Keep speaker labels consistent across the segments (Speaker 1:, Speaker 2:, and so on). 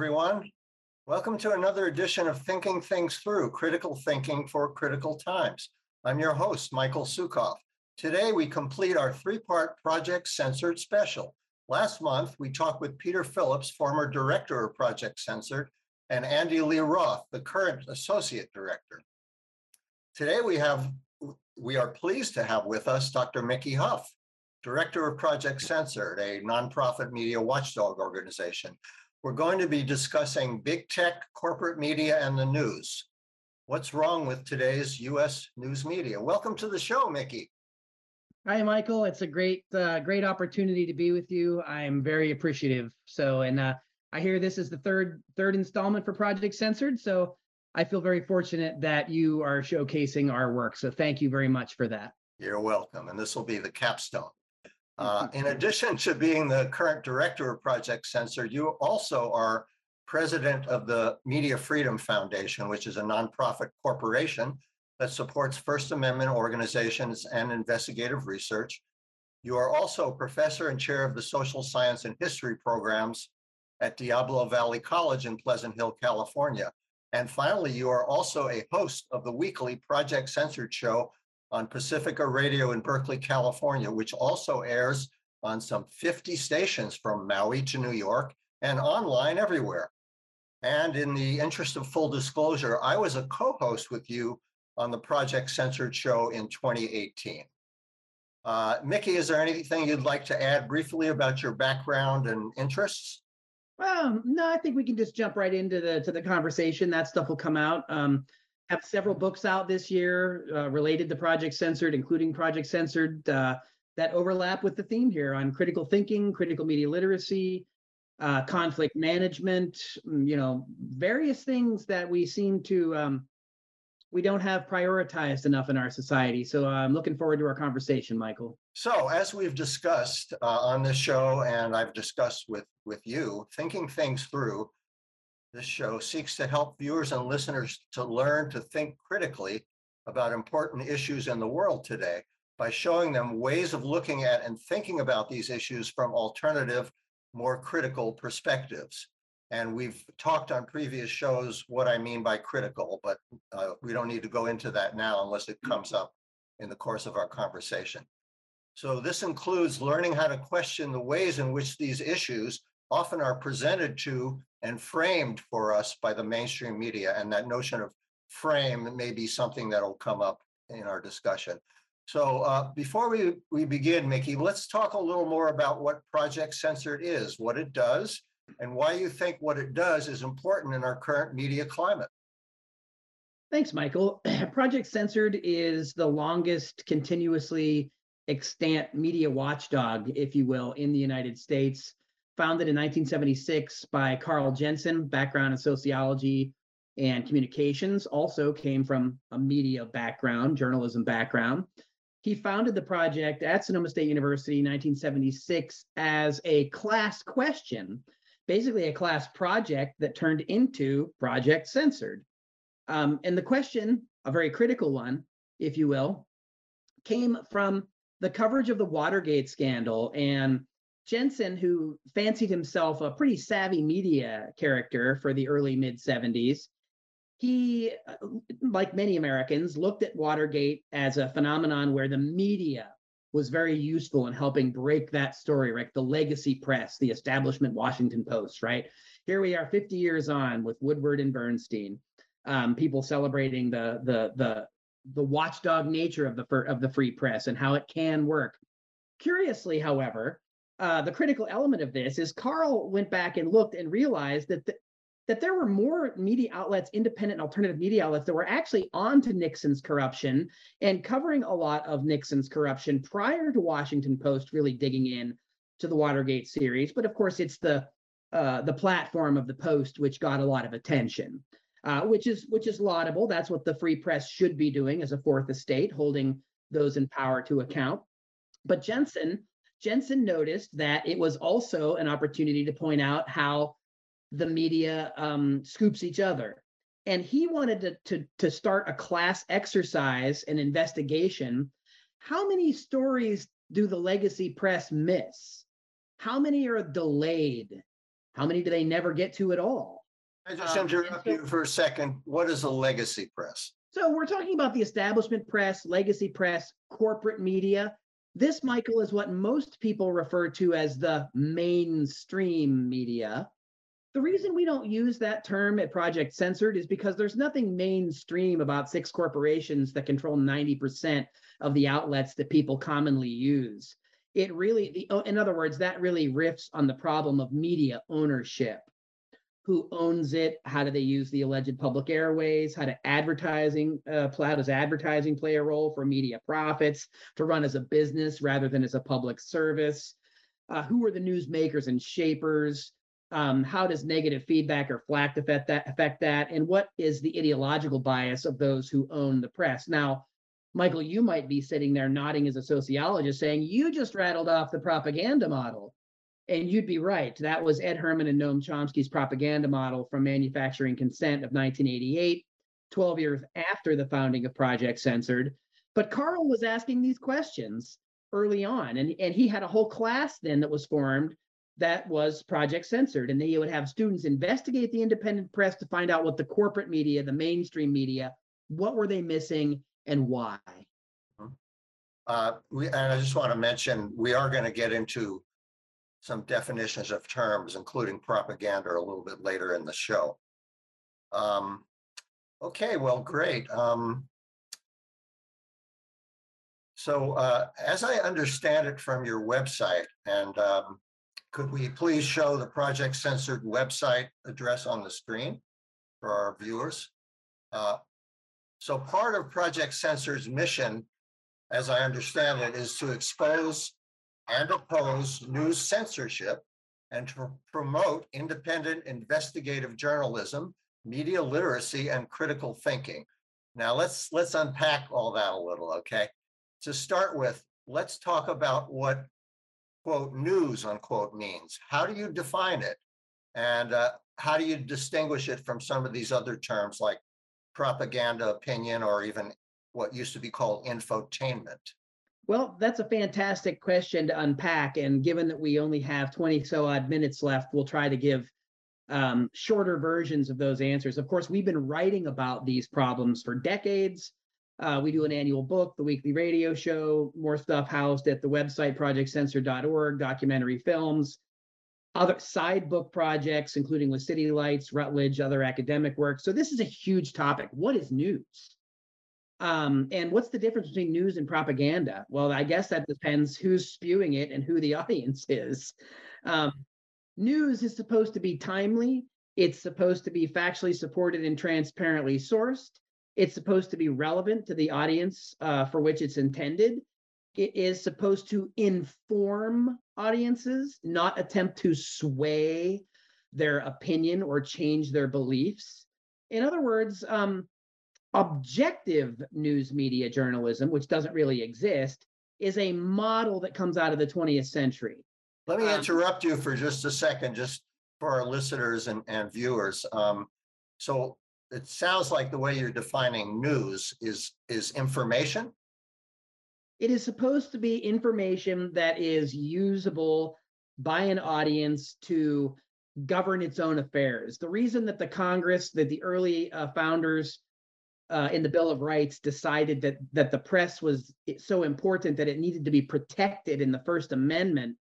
Speaker 1: Everyone. Welcome to another edition of Thinking Things Through, Critical Thinking for Critical Times. I'm your host, Michael Sukoff. Today, we complete our three-part Project Censored special. Last month, we talked with Peter Phillips, former director of Project Censored, and Andy Lee Roth, the current associate director. Today, we have we are pleased to have with us Dr. Mickey Huff, director of Project Censored, a nonprofit media watchdog organization. We're going to be discussing big tech, corporate media, and the news. What's wrong with today's U.S. news media? Welcome to the show, Mickey.
Speaker 2: Hi, Michael. It's a great, uh, great opportunity to be with you. I'm very appreciative. So, and uh, I hear this is the third third installment for Project Censored. So, I feel very fortunate that you are showcasing our work. So, thank you very much for that.
Speaker 1: You're welcome. And this will be the capstone. Uh, in addition to being the current director of Project Censored, you also are president of the Media Freedom Foundation, which is a nonprofit corporation that supports First Amendment organizations and investigative research. You are also professor and chair of the social science and history programs at Diablo Valley College in Pleasant Hill, California. And finally, you are also a host of the weekly Project Censored show on Pacifica Radio in Berkeley, California, which also airs on some 50 stations from Maui to New York and online everywhere. And in the interest of full disclosure, I was a co host with you on the Project Censored show in 2018. Uh, Mickey, is there anything you'd like to add briefly about your background and interests?
Speaker 2: Well, no, I think we can just jump right into the to the conversation. That stuff will come out. Um, have several books out this year uh, related to Project Censored, including Project Censored, uh, that overlap with the theme here on critical thinking, critical media literacy, uh, conflict management, mm, you know, various things that we seem to um, we don't have prioritized enough in our society. So I'm looking forward to our conversation, Michael.
Speaker 1: So as we've discussed uh, on this show, and I've discussed with with you, thinking things through this show seeks to help viewers and listeners to learn to think critically about important issues in the world today by showing them ways of looking at and thinking about these issues from alternative, more critical perspectives. And we've talked on previous shows what I mean by critical, but uh, we don't need to go into that now unless it comes up in the course of our conversation. So this includes learning how to question the ways in which these issues often are presented to and framed for us by the mainstream media. And that notion of frame may be something that'll come up in our discussion. So uh, before we, we begin, Mickey, let's talk a little more about what Project Censored is, what it does, and why you think what it does is important in our current media climate.
Speaker 2: Thanks, Michael. Project Censored is the longest continuously extant media watchdog, if you will, in the United States founded in 1976 by Carl Jensen, background in sociology and communications, also came from a media background, journalism background. He founded the project at Sonoma State University in 1976 as a class question, basically a class project that turned into Project Censored. Um, and the question, a very critical one, if you will, came from the coverage of the Watergate scandal and Jensen, who fancied himself a pretty savvy media character for the early mid 70s, he, uh, like many Americans, looked at Watergate as a phenomenon where the media was very useful in helping break that story, right? The legacy press, the establishment Washington Post, right? Here we are 50 years on with Woodward and Bernstein, um, people celebrating the, the, the, the watchdog nature of the, of the free press and how it can work. Curiously, however, uh, the critical element of this is Carl went back and looked and realized that that there were more media outlets, independent alternative media outlets, that were actually on to Nixon's corruption and covering a lot of Nixon's corruption prior to Washington Post really digging in to the Watergate series. But of course, it's the uh, the platform of the Post which got a lot of attention, uh, which is which is laudable. That's what the free press should be doing as a fourth estate, holding those in power to account. But Jensen Jensen noticed that it was also an opportunity to point out how the media um, scoops each other. And he wanted to, to, to start a class exercise, an investigation. How many stories do the legacy press miss? How many are delayed? How many do they never get to at all?
Speaker 1: I just
Speaker 2: Um,
Speaker 1: interrupt
Speaker 2: so-
Speaker 1: you for a second. What is a legacy press?
Speaker 2: So we're talking about the establishment press, legacy press, corporate media. This, Michael, is what most people refer to as the mainstream media. The reason we don't use that term at Project Censored is because there's nothing mainstream about six corporations that control 90% of the outlets that people commonly use. It really, the, in other words, that really riffs on the problem of media ownership who owns it how do they use the alleged public airways how to advertising uh, does advertising play a role for media profits to run as a business rather than as a public service? Uh, who are the newsmakers and shapers? Um, how does negative feedback or flack affect that affect that? And what is the ideological bias of those who own the press? Now michael you might be sitting there nodding as a sociologist saying you just rattled off the propaganda model and you'd be right. That was Ed Herman and Noam Chomsky's propaganda model from Manufacturing Consent of 1988, 12 years after the founding of Project Censored. But Carl was asking these questions early on, and, and he had a whole class then that was formed that was Project Censored. And they would have students investigate the independent press to find out what the corporate media, the mainstream media, what were they missing and why.
Speaker 1: Uh, we, and I just want to mention, we are going to get into some definitions of terms, including propaganda, a little bit later in the show. Um, okay, well, great. Um, so, uh, as I understand it from your website, and um, could we please show the Project Censored website address on the screen for our viewers? Uh, so, part of Project Censored's mission, as I understand it, is to expose and oppose news censorship and to promote independent investigative journalism, media literacy, and critical thinking. Now let's let's unpack all that a little, okay? To start with, let's talk about what quote news unquote means. How do you define it? And uh, how do you distinguish it from some of these other terms like propaganda, opinion, or even what used to be called infotainment?
Speaker 2: Well, that's a fantastic question to unpack. And given that we only have 20 so odd minutes left, we'll try to give um, shorter versions of those answers. Of course, we've been writing about these problems for decades. Uh, we do an annual book, the weekly radio show, more stuff housed at the website projectcensored.org, documentary films, other side book projects, including with City Lights, Routledge, other academic work. So this is a huge topic. What is news? Um, and what's the difference between news and propaganda? Well, I guess that depends who's spewing it and who the audience is. Um, news is supposed to be timely. It's supposed to be factually supported and transparently sourced. It's supposed to be relevant to the audience uh, for which it's intended. It is supposed to inform audiences, not attempt to sway their opinion or change their beliefs. In other words, um, objective news media journalism, which doesn't really exist, is a model that comes out of the 20th century.
Speaker 1: Let me
Speaker 2: Um,
Speaker 1: interrupt you for just a second, just for our listeners and, and viewers. Um, so it sounds like the way you're defining news is, is information.
Speaker 2: It is supposed to be information that is usable by an audience to govern its own affairs. The reason that the Congress, that the early uh, founders uh, in the Bill of Rights decided that that the press was so important that it needed to be protected in the First Amendment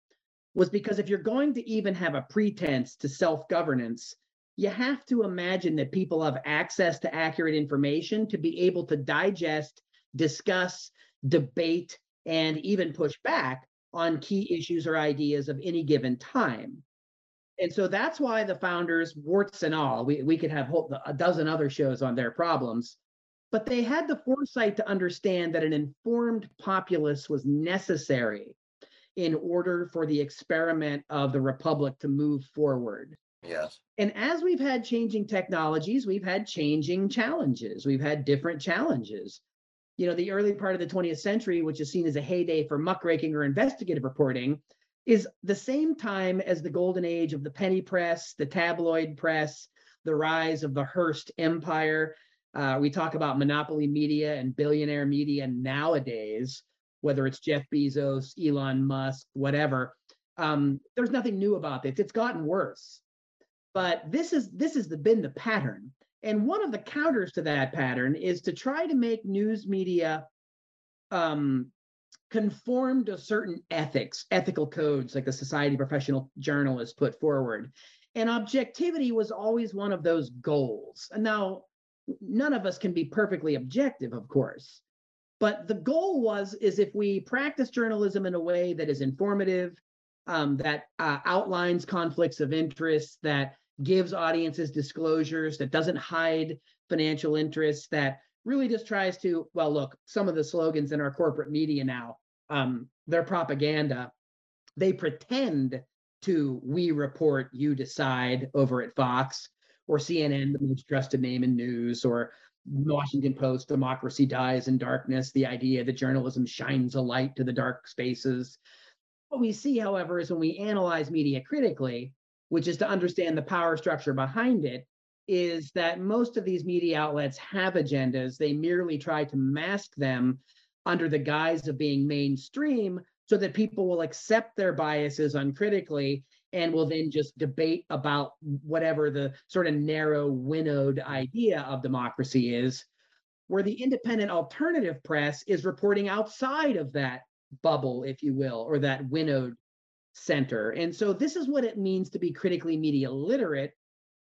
Speaker 2: was because if you're going to even have a pretense to self-governance, you have to imagine that people have access to accurate information to be able to digest, discuss, debate, and even push back on key issues or ideas of any given time. And so that's why the founders, warts and all, we, we could have whole, a dozen other shows on their problems, but they had the foresight to understand that an informed populace was necessary in order for the experiment of the republic to move forward.
Speaker 1: Yes.
Speaker 2: And as we've had changing technologies, we've had changing challenges. We've had different challenges. You know, the early part of the 20th century, which is seen as a heyday for muckraking or investigative reporting, is the same time as the golden age of the penny press, the tabloid press, the rise of the Hearst empire. Uh, we talk about monopoly media and billionaire media nowadays, whether it's Jeff Bezos, Elon Musk, whatever. Um, there's nothing new about this. It's gotten worse. But this is this has the, been the pattern. And one of the counters to that pattern is to try to make news media um, conform to certain ethics, ethical codes, like the Society of Professional Journalists put forward. And objectivity was always one of those goals. And now, none of us can be perfectly objective, of course. But the goal was is if we practice journalism in a way that is informative, um, that uh, outlines conflicts of interest, that gives audiences disclosures, that doesn't hide financial interests, that really just tries to, well, look, some of the slogans in our corporate media now, um, they're propaganda. They pretend to we report, you decide over at Fox or CNN, the most trusted name in news, or Washington Post, democracy dies in darkness, the idea that journalism shines a light to the dark spaces. What we see, however, is when we analyze media critically, which is to understand the power structure behind it, is that most of these media outlets have agendas. They merely try to mask them under the guise of being mainstream so that people will accept their biases uncritically and will then just debate about whatever the sort of narrow, winnowed idea of democracy is. Where the independent alternative press is reporting outside of that bubble, if you will, or that winnowed center. And so this is what it means to be critically media literate.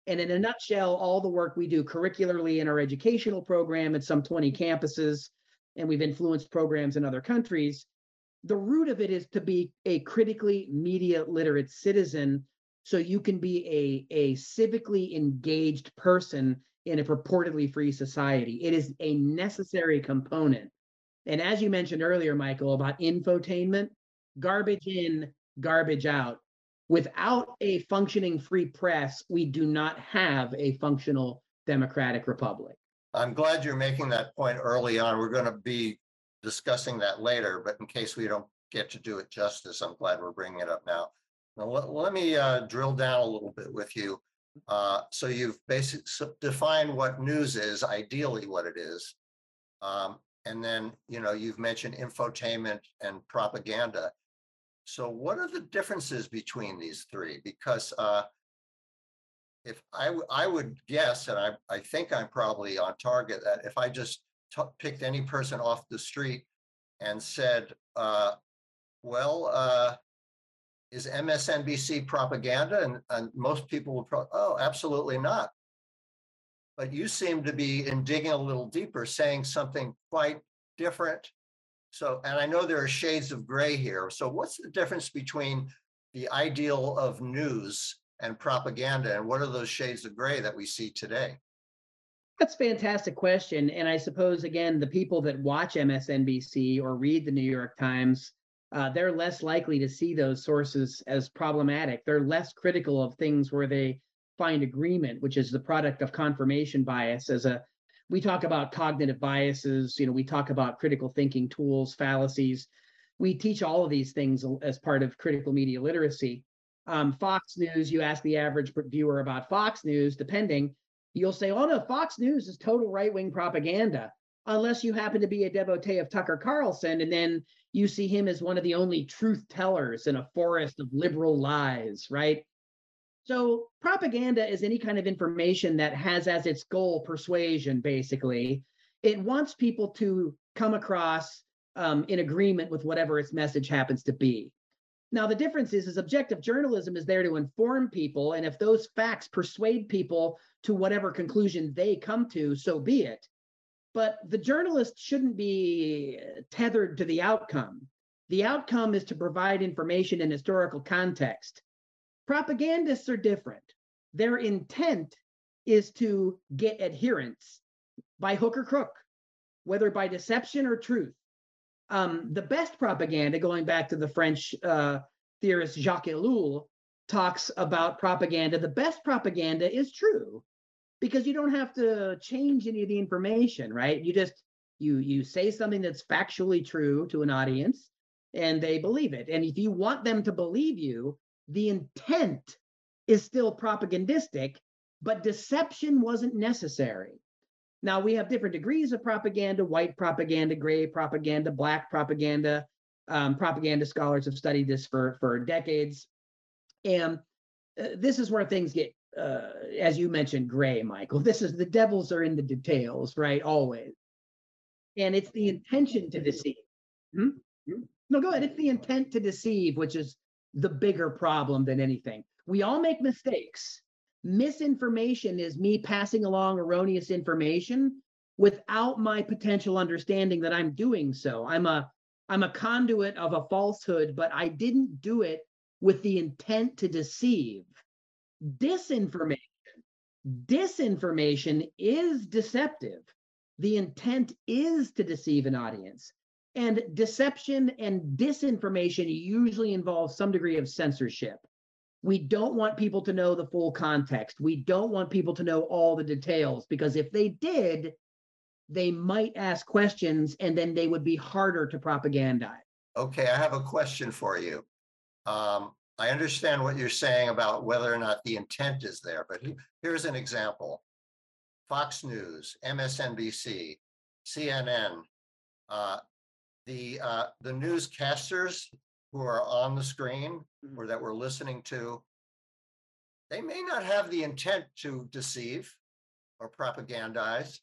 Speaker 2: And in a nutshell, all the work we do curricularly in our educational program at some 20 campuses, and we've influenced programs in other countries, the root of it is to be a critically media literate citizen so you can be a, a civically engaged person in a purportedly free society. It is a necessary component. And as you mentioned earlier, Michael, about infotainment, garbage in, garbage out. Without a functioning free press, we do not have a functional democratic republic.
Speaker 1: I'm glad you're making that point early on. We're going to be discussing that later, but in case we don't get to do it justice, I'm glad we're bringing it up now. Now, let, let me uh, drill down a little bit with you. Uh, so you've basically defined what news is, ideally what it is. Um, and then, you know, you've mentioned infotainment and propaganda. So what are the differences between these three? Because uh, if I, I would guess, and I, I think I'm probably on target, that if I just picked any person off the street and said, uh, well, uh, is MSNBC propaganda? And, and most people would probably, oh, absolutely not. But you seem to be in digging a little deeper, saying something quite different so, and I know there are shades of gray here. So what's the difference between the ideal of news and propaganda? And what are those shades of gray that we see today?
Speaker 2: That's a fantastic question. And I suppose, again, the people that watch MSNBC or read the New York Times, uh, they're less likely to see those sources as problematic. They're less critical of things where they find agreement, which is the product of confirmation bias as a we talk about cognitive biases, you know, we talk about critical thinking tools, fallacies. We teach all of these things as part of critical media literacy. Um, Fox News, you ask the average viewer about Fox News, depending, you'll say, oh no, Fox News is total right wing propaganda, unless you happen to be a devotee of Tucker Carlson, and then you see him as one of the only truth tellers in a forest of liberal lies, right? So propaganda is any kind of information that has as its goal persuasion, basically. It wants people to come across um, in agreement with whatever its message happens to be. Now, the difference is, is objective journalism is there to inform people, and if those facts persuade people to whatever conclusion they come to, so be it. But the journalist shouldn't be tethered to the outcome. The outcome is to provide information in historical context. Propagandists are different. Their intent is to get adherence by hook or crook, whether by deception or truth. Um, the best propaganda, going back to the French uh, theorist Jacques Ellul, talks about propaganda. The best propaganda is true because you don't have to change any of the information, right? You just you you say something that's factually true to an audience and they believe it. And if you want them to believe you, the intent is still propagandistic, but deception wasn't necessary. Now we have different degrees of propaganda white propaganda, gray propaganda, black propaganda. Um, propaganda scholars have studied this for, for decades. And uh, this is where things get uh, as you mentioned, gray, Michael. This is the devils are in the details, right? Always. And it's the intention to deceive. Hmm? Hmm? No, go ahead. It's the intent to deceive, which is the bigger problem than anything. We all make mistakes. Misinformation is me passing along erroneous information without my potential understanding that I'm doing so. I'm a I'm a conduit of a falsehood, but I didn't do it with the intent to deceive. Disinformation. Disinformation is deceptive. The intent is to deceive an audience. And deception and disinformation usually involve some degree of censorship. We don't want people to know the full context. We don't want people to know all the details because if they did, they might ask questions and then they would be harder to propagandize.
Speaker 1: Okay, I have a question for you. Um, I understand what you're saying about whether or not the intent is there, but here's an example. Fox News, MSNBC, CNN, uh, the, uh, the newscasters who are on the screen or mm-hmm. that we're listening to, they may not have the intent to deceive or propagandize.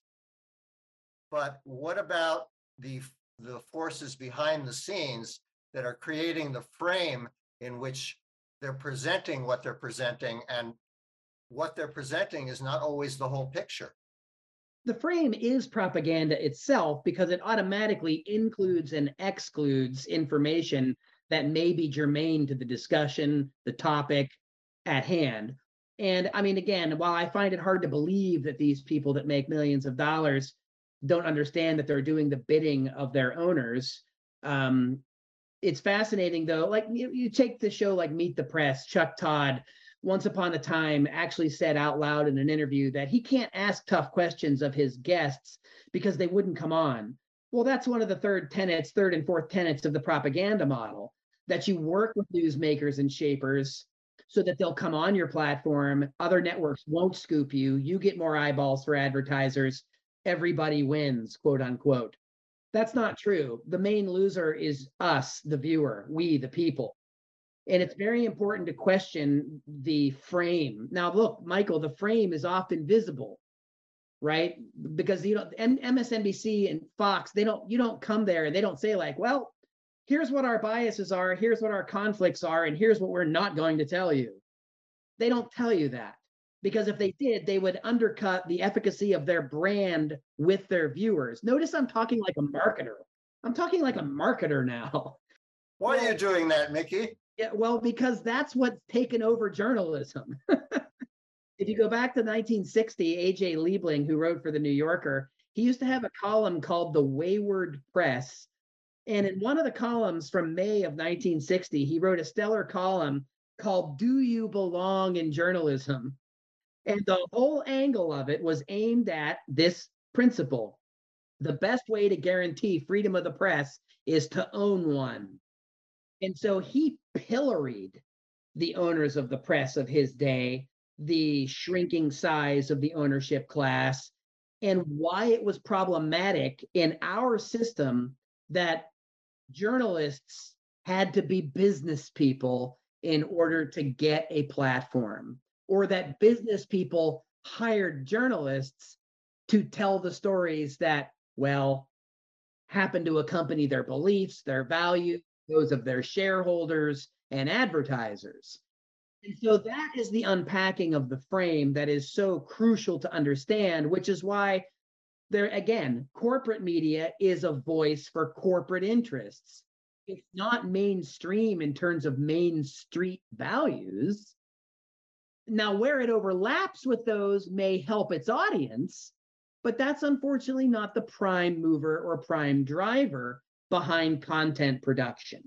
Speaker 1: But what about the, the forces behind the scenes that are creating the frame in which they're presenting what they're presenting and what they're presenting is not always the whole picture.
Speaker 2: The frame is propaganda itself because it automatically includes and excludes information that may be germane to the discussion, the topic at hand. And I mean, again, while I find it hard to believe that these people that make millions of dollars don't understand that they're doing the bidding of their owners, um, it's fascinating though. Like you, you take the show like Meet the Press, Chuck Todd, once upon a time actually said out loud in an interview that he can't ask tough questions of his guests because they wouldn't come on. Well, that's one of the third tenets, third and fourth tenets of the propaganda model that you work with newsmakers and shapers so that they'll come on your platform. Other networks won't scoop you. You get more eyeballs for advertisers. Everybody wins, quote unquote. That's not true. The main loser is us, the viewer, we, the people. And it's very important to question the frame. Now, look, Michael, the frame is often visible, right? Because you know, M- MSNBC and Fox, they don't, you don't come there and they don't say like, well, here's what our biases are, here's what our conflicts are, and here's what we're not going to tell you. They don't tell you that because if they did, they would undercut the efficacy of their brand with their viewers. Notice I'm talking like a marketer. I'm talking like a marketer now.
Speaker 1: Why are you doing that, Mickey?
Speaker 2: Yeah, well, because that's what's taken over journalism. if you go back to 1960, A.J. Liebling, who wrote for the New Yorker, he used to have a column called The Wayward Press. And in one of the columns from May of 1960, he wrote a stellar column called Do You Belong in Journalism? And the whole angle of it was aimed at this principle. The best way to guarantee freedom of the press is to own one. And so he pilloried the owners of the press of his day, the shrinking size of the ownership class, and why it was problematic in our system that journalists had to be business people in order to get a platform, or that business people hired journalists to tell the stories that, well, happen to accompany their beliefs, their values, those of their shareholders and advertisers. And so that is the unpacking of the frame that is so crucial to understand, which is why there, again, corporate media is a voice for corporate interests. It's not mainstream in terms of main street values. Now, where it overlaps with those may help its audience, but that's unfortunately not the prime mover or prime driver behind content production.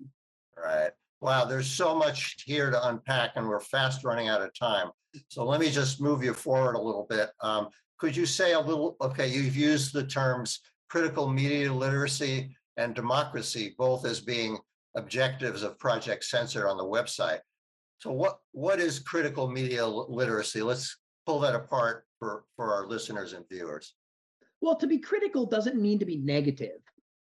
Speaker 1: Right. Wow, there's so much here to unpack and we're fast running out of time. So let me just move you forward a little bit. Um, could you say a little, okay, you've used the terms critical media literacy and democracy, both as being objectives of Project Censored on the website. So what, what is critical media literacy? Let's pull that apart for, for our listeners and viewers.
Speaker 2: Well, to be critical doesn't mean to be negative.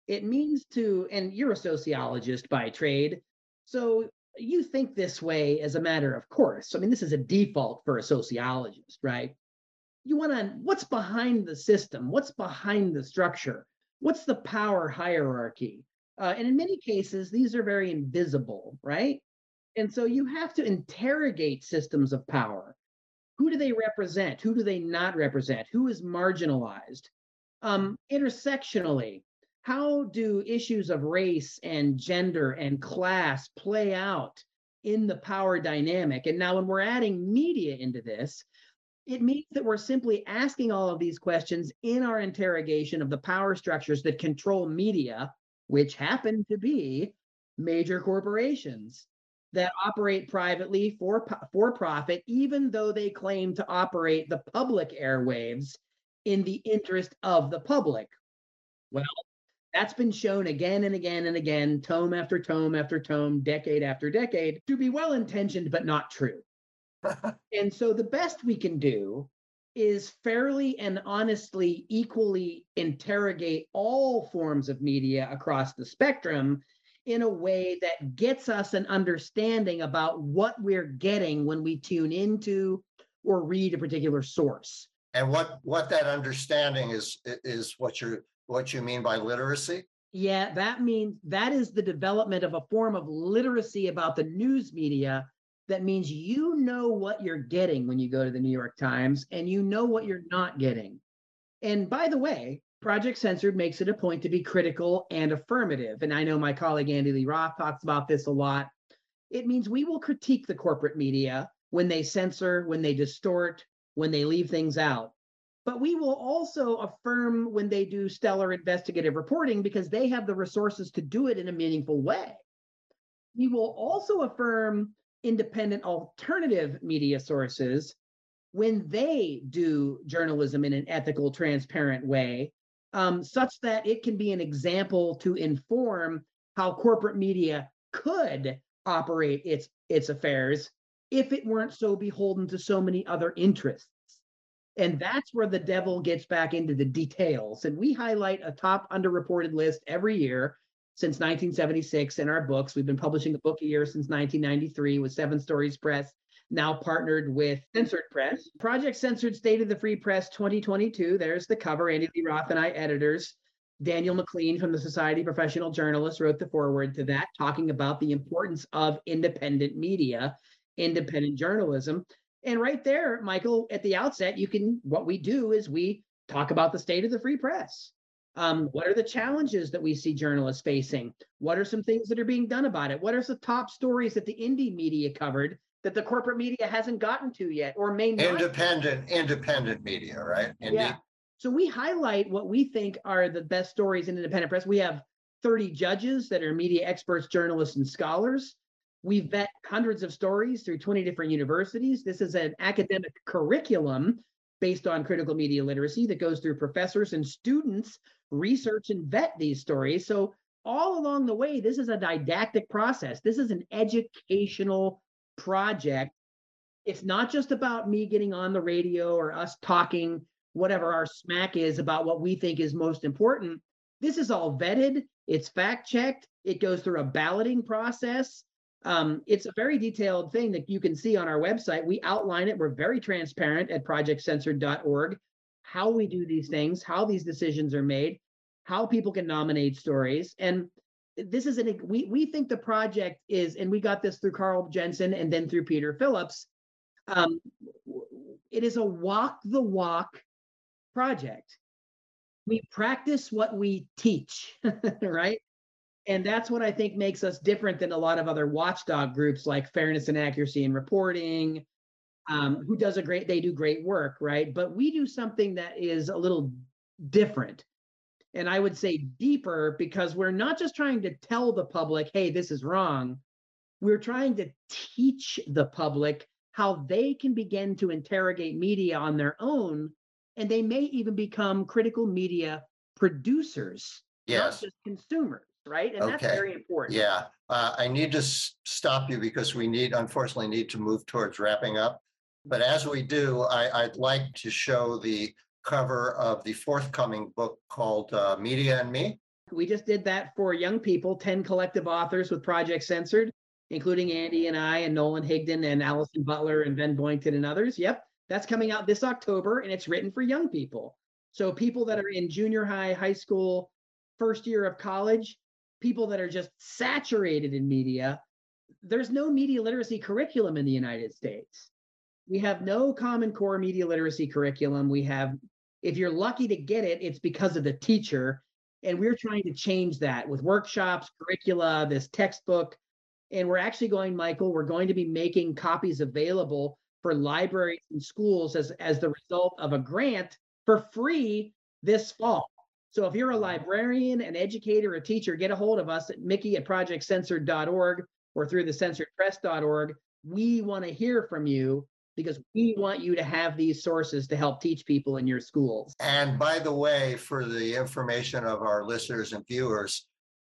Speaker 2: It means to, and you're a sociologist by trade. So you think this way as a matter of course. I mean, this is a default for a sociologist, right? You want to, what's behind the system? What's behind the structure? What's the power hierarchy? Uh, and in many cases, these are very invisible, right? And so you have to interrogate systems of power. Who do they represent? Who do they not represent? Who is marginalized? Um, intersectionally, how do issues of race and gender and class play out in the power dynamic? And now, when we're adding media into this, it mm-hmm. means that we're simply asking all of these questions in our interrogation of the power structures that control media, which happen to be major corporations that operate privately for, for profit, even though they claim to operate the public airwaves in the interest of the public. Well, that's been shown again and again and again, tome after tome after tome, decade after decade, to be well intentioned, but not true. and so the best we can do is fairly and honestly equally interrogate all forms of media across the spectrum in a way that gets us an understanding about what we're getting when we tune into or read a particular source.
Speaker 1: And what what that understanding is is what you're what you mean by literacy?
Speaker 2: Yeah, that means that is the development of a form of literacy about the news media that means you know what you're getting when you go to the New York Times and you know what you're not getting. And by the way, Project Censored makes it a point to be critical and affirmative. And I know my colleague Andy Lee Roth talks about this a lot. It means we will critique the corporate media when they censor, when they distort, when they leave things out. But we will also affirm when they do stellar investigative reporting because they have the resources to do it in a meaningful way. We will also affirm independent alternative media sources when they do journalism in an ethical, transparent way um, such that it can be an example to inform how corporate media could operate its its affairs if it weren't so beholden to so many other interests. And that's where the devil gets back into the details. And we highlight a top underreported list every year since 1976 in our books. We've been publishing a book a year since 1993 with Seven Stories Press now partnered with Censored Press. Project Censored State of the Free Press 2022. There's the cover. Andy Lee Roth and I, editors. Daniel McLean from the Society of Professional Journalists wrote the foreword to that, talking about the importance of independent media, independent journalism. And right there, Michael, at the outset, you can, what we do is we talk about the state of the free press. Um, what are the challenges that we see journalists facing? What are some things that are being done about it? What are the top stories that the indie media covered that the corporate media hasn't gotten to yet or may not.
Speaker 1: Independent, independent media, right?
Speaker 2: Indie. Yeah. So we highlight what we think are the best stories in independent press. We have 30 judges that are media experts, journalists, and scholars. We vet hundreds of stories through 20 different universities. This is an academic curriculum based on critical media literacy that goes through professors and students research and vet these stories. So all along the way, this is a didactic process. This is an educational project, it's not just about me getting on the radio or us talking whatever our smack is about what we think is most important. This is all vetted, it's fact checked, it goes through a balloting process. Um, it's a very detailed thing that you can see on our website. We outline it. We're very transparent at projectcensored.org how we do these things, how these decisions are made, how people can nominate stories. And this is an we we think the project is, and we got this through Carl Jensen and then through Peter Phillips. Um, it is a walk the walk project. We practice what we teach, right? And that's what I think makes us different than a lot of other watchdog groups like Fairness and Accuracy in Reporting, um, who does a great, they do great work, right? But we do something that is a little different and I would say deeper because we're not just trying to tell the public, hey, this is wrong. We're trying to teach the public how they can begin to interrogate media on their own. And they may even become critical media producers,
Speaker 1: yes.
Speaker 2: not just consumers, right? And okay. that's very important.
Speaker 1: Yeah. Uh, I need to s- stop you because we need, unfortunately, need to move towards wrapping up. But as we do, I, I'd like to show the cover of the forthcoming book called uh, Media and Me.
Speaker 2: We just did that for young people, 10 collective authors with Project Censored. including Andy and I and Nolan Higdon and Allison Butler and Ben Boyington and others. Yep, that's coming out this October and it's written for young people. So people that are in junior high, high school, first year of college, people that are just saturated in media. There's no media literacy curriculum in the United States. We have no common core media literacy curriculum. We have, if you're lucky to get it, it's because of the teacher. And we're trying to change that with workshops, curricula, this textbook. And we're actually going, Michael, we're going to be making copies available for libraries and schools as, as the result of a grant for free this fall. So if you're a librarian, an educator, a teacher, get a hold of us at Mickey at projectcensored.org or through the censoredpress.org. We want to hear from you because we want you to have these sources to help teach people in your schools.
Speaker 1: And by the way, for the information of our listeners and viewers,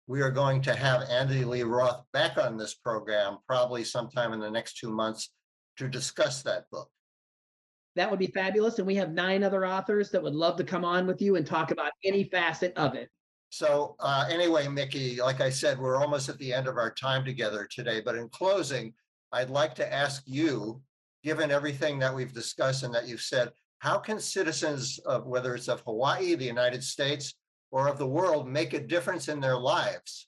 Speaker 1: we are going to have Andy Lee Roth back on this program probably sometime in the next two months to discuss that book.
Speaker 2: That would be fabulous. And we have nine other authors that would love to come on with you and talk about any facet of it.
Speaker 1: So uh, anyway, Mickey, like I said, we're almost at the end of our time together today. But in closing, I'd like to ask you, given everything that we've discussed and that you've said, how can citizens of whether it's of Hawaii, the United States, or of the world make a difference in their lives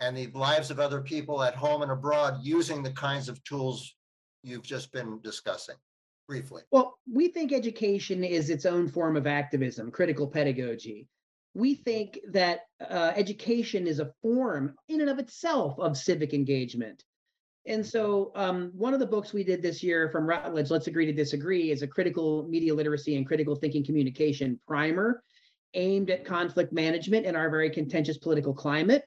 Speaker 1: and the lives of other people at home and abroad using the kinds of tools you've just been discussing? briefly?
Speaker 2: Well, we think education is its own form of activism, critical pedagogy. We think that uh, education is a form in and of itself of civic engagement. And so, um, one of the books we did this year from Routledge, Let's Agree to Disagree, is a critical media literacy and critical thinking communication primer aimed at conflict management in our very contentious political climate,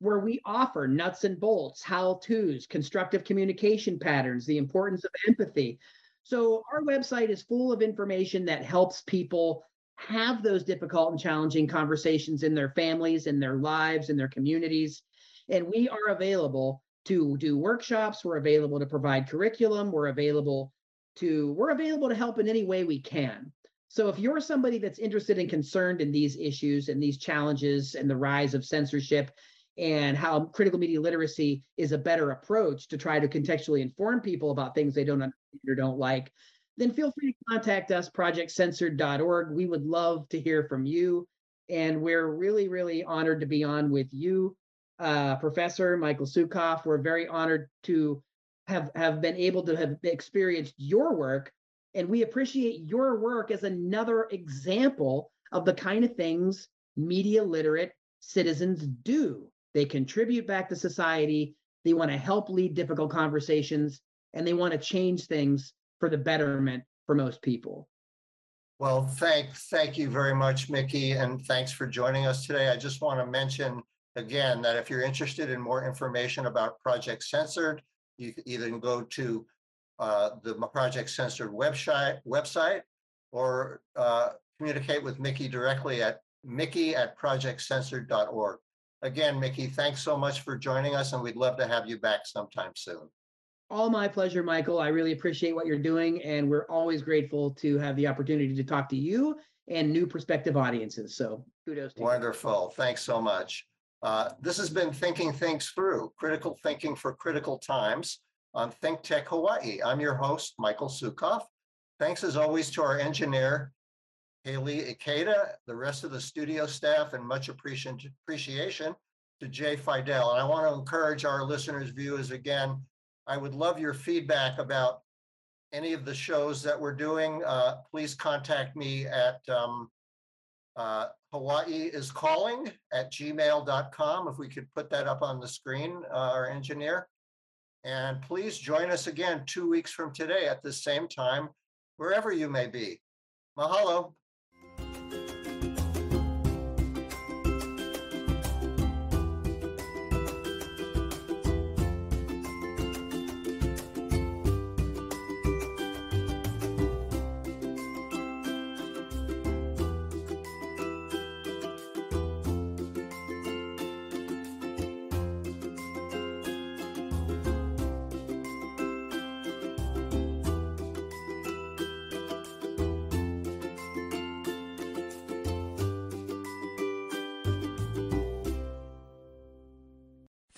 Speaker 2: where we offer nuts and bolts, how to's, constructive communication patterns, the importance of empathy, so our website is full of information that helps people have those difficult and challenging conversations in their families, in their lives, in their communities. And we are available to do workshops. We're available to provide curriculum. We're available to we're available to help in any way we can. So if you're somebody that's interested and concerned in these issues and these challenges and the rise of censorship and how critical media literacy is a better approach to try to contextually inform people about things they don't understand or don't like, then feel free to contact us, projectcensored.org. We would love to hear from you. And we're really, really honored to be on with you, uh, Professor Michael Sukoff. We're very honored to have, have been able to have experienced your work. And we appreciate your work as another example of the kind of things media literate citizens do. They contribute back to society. They want to help lead difficult conversations and they want to change things for the betterment for most people.
Speaker 1: Well, thank, thank you very much, Mickey, and thanks for joining us today. I just want to mention again that if you're interested in more information about Project Censored, you can either go to uh, the Project Censored website, website or uh, communicate with Mickey directly at mickey at projectcensored.org. Again, Mickey, thanks so much for joining us, and we'd love to have you back sometime soon.
Speaker 2: All my pleasure, Michael. I really appreciate what you're doing, and we're always grateful to have the opportunity to talk to you and new prospective audiences. So kudos to
Speaker 1: Wonderful. You. Wonderful. Thanks so much. Uh, this has been Thinking Things Through, critical thinking for critical times on Think Tech Hawaii. I'm your host, Michael Sukoff. Thanks as always to our engineer, Haley Ikeda, the rest of the studio staff, and much appreciation to Jay Fidel. And I want to encourage our listeners, viewers again, I would love your feedback about any of the shows that we're doing. Uh, please contact me at um, uh, Hawaii is calling at gmail.com. If we could put that up on the screen, uh, our engineer. And please join us again two weeks from today at the same time, wherever you may be. Mahalo.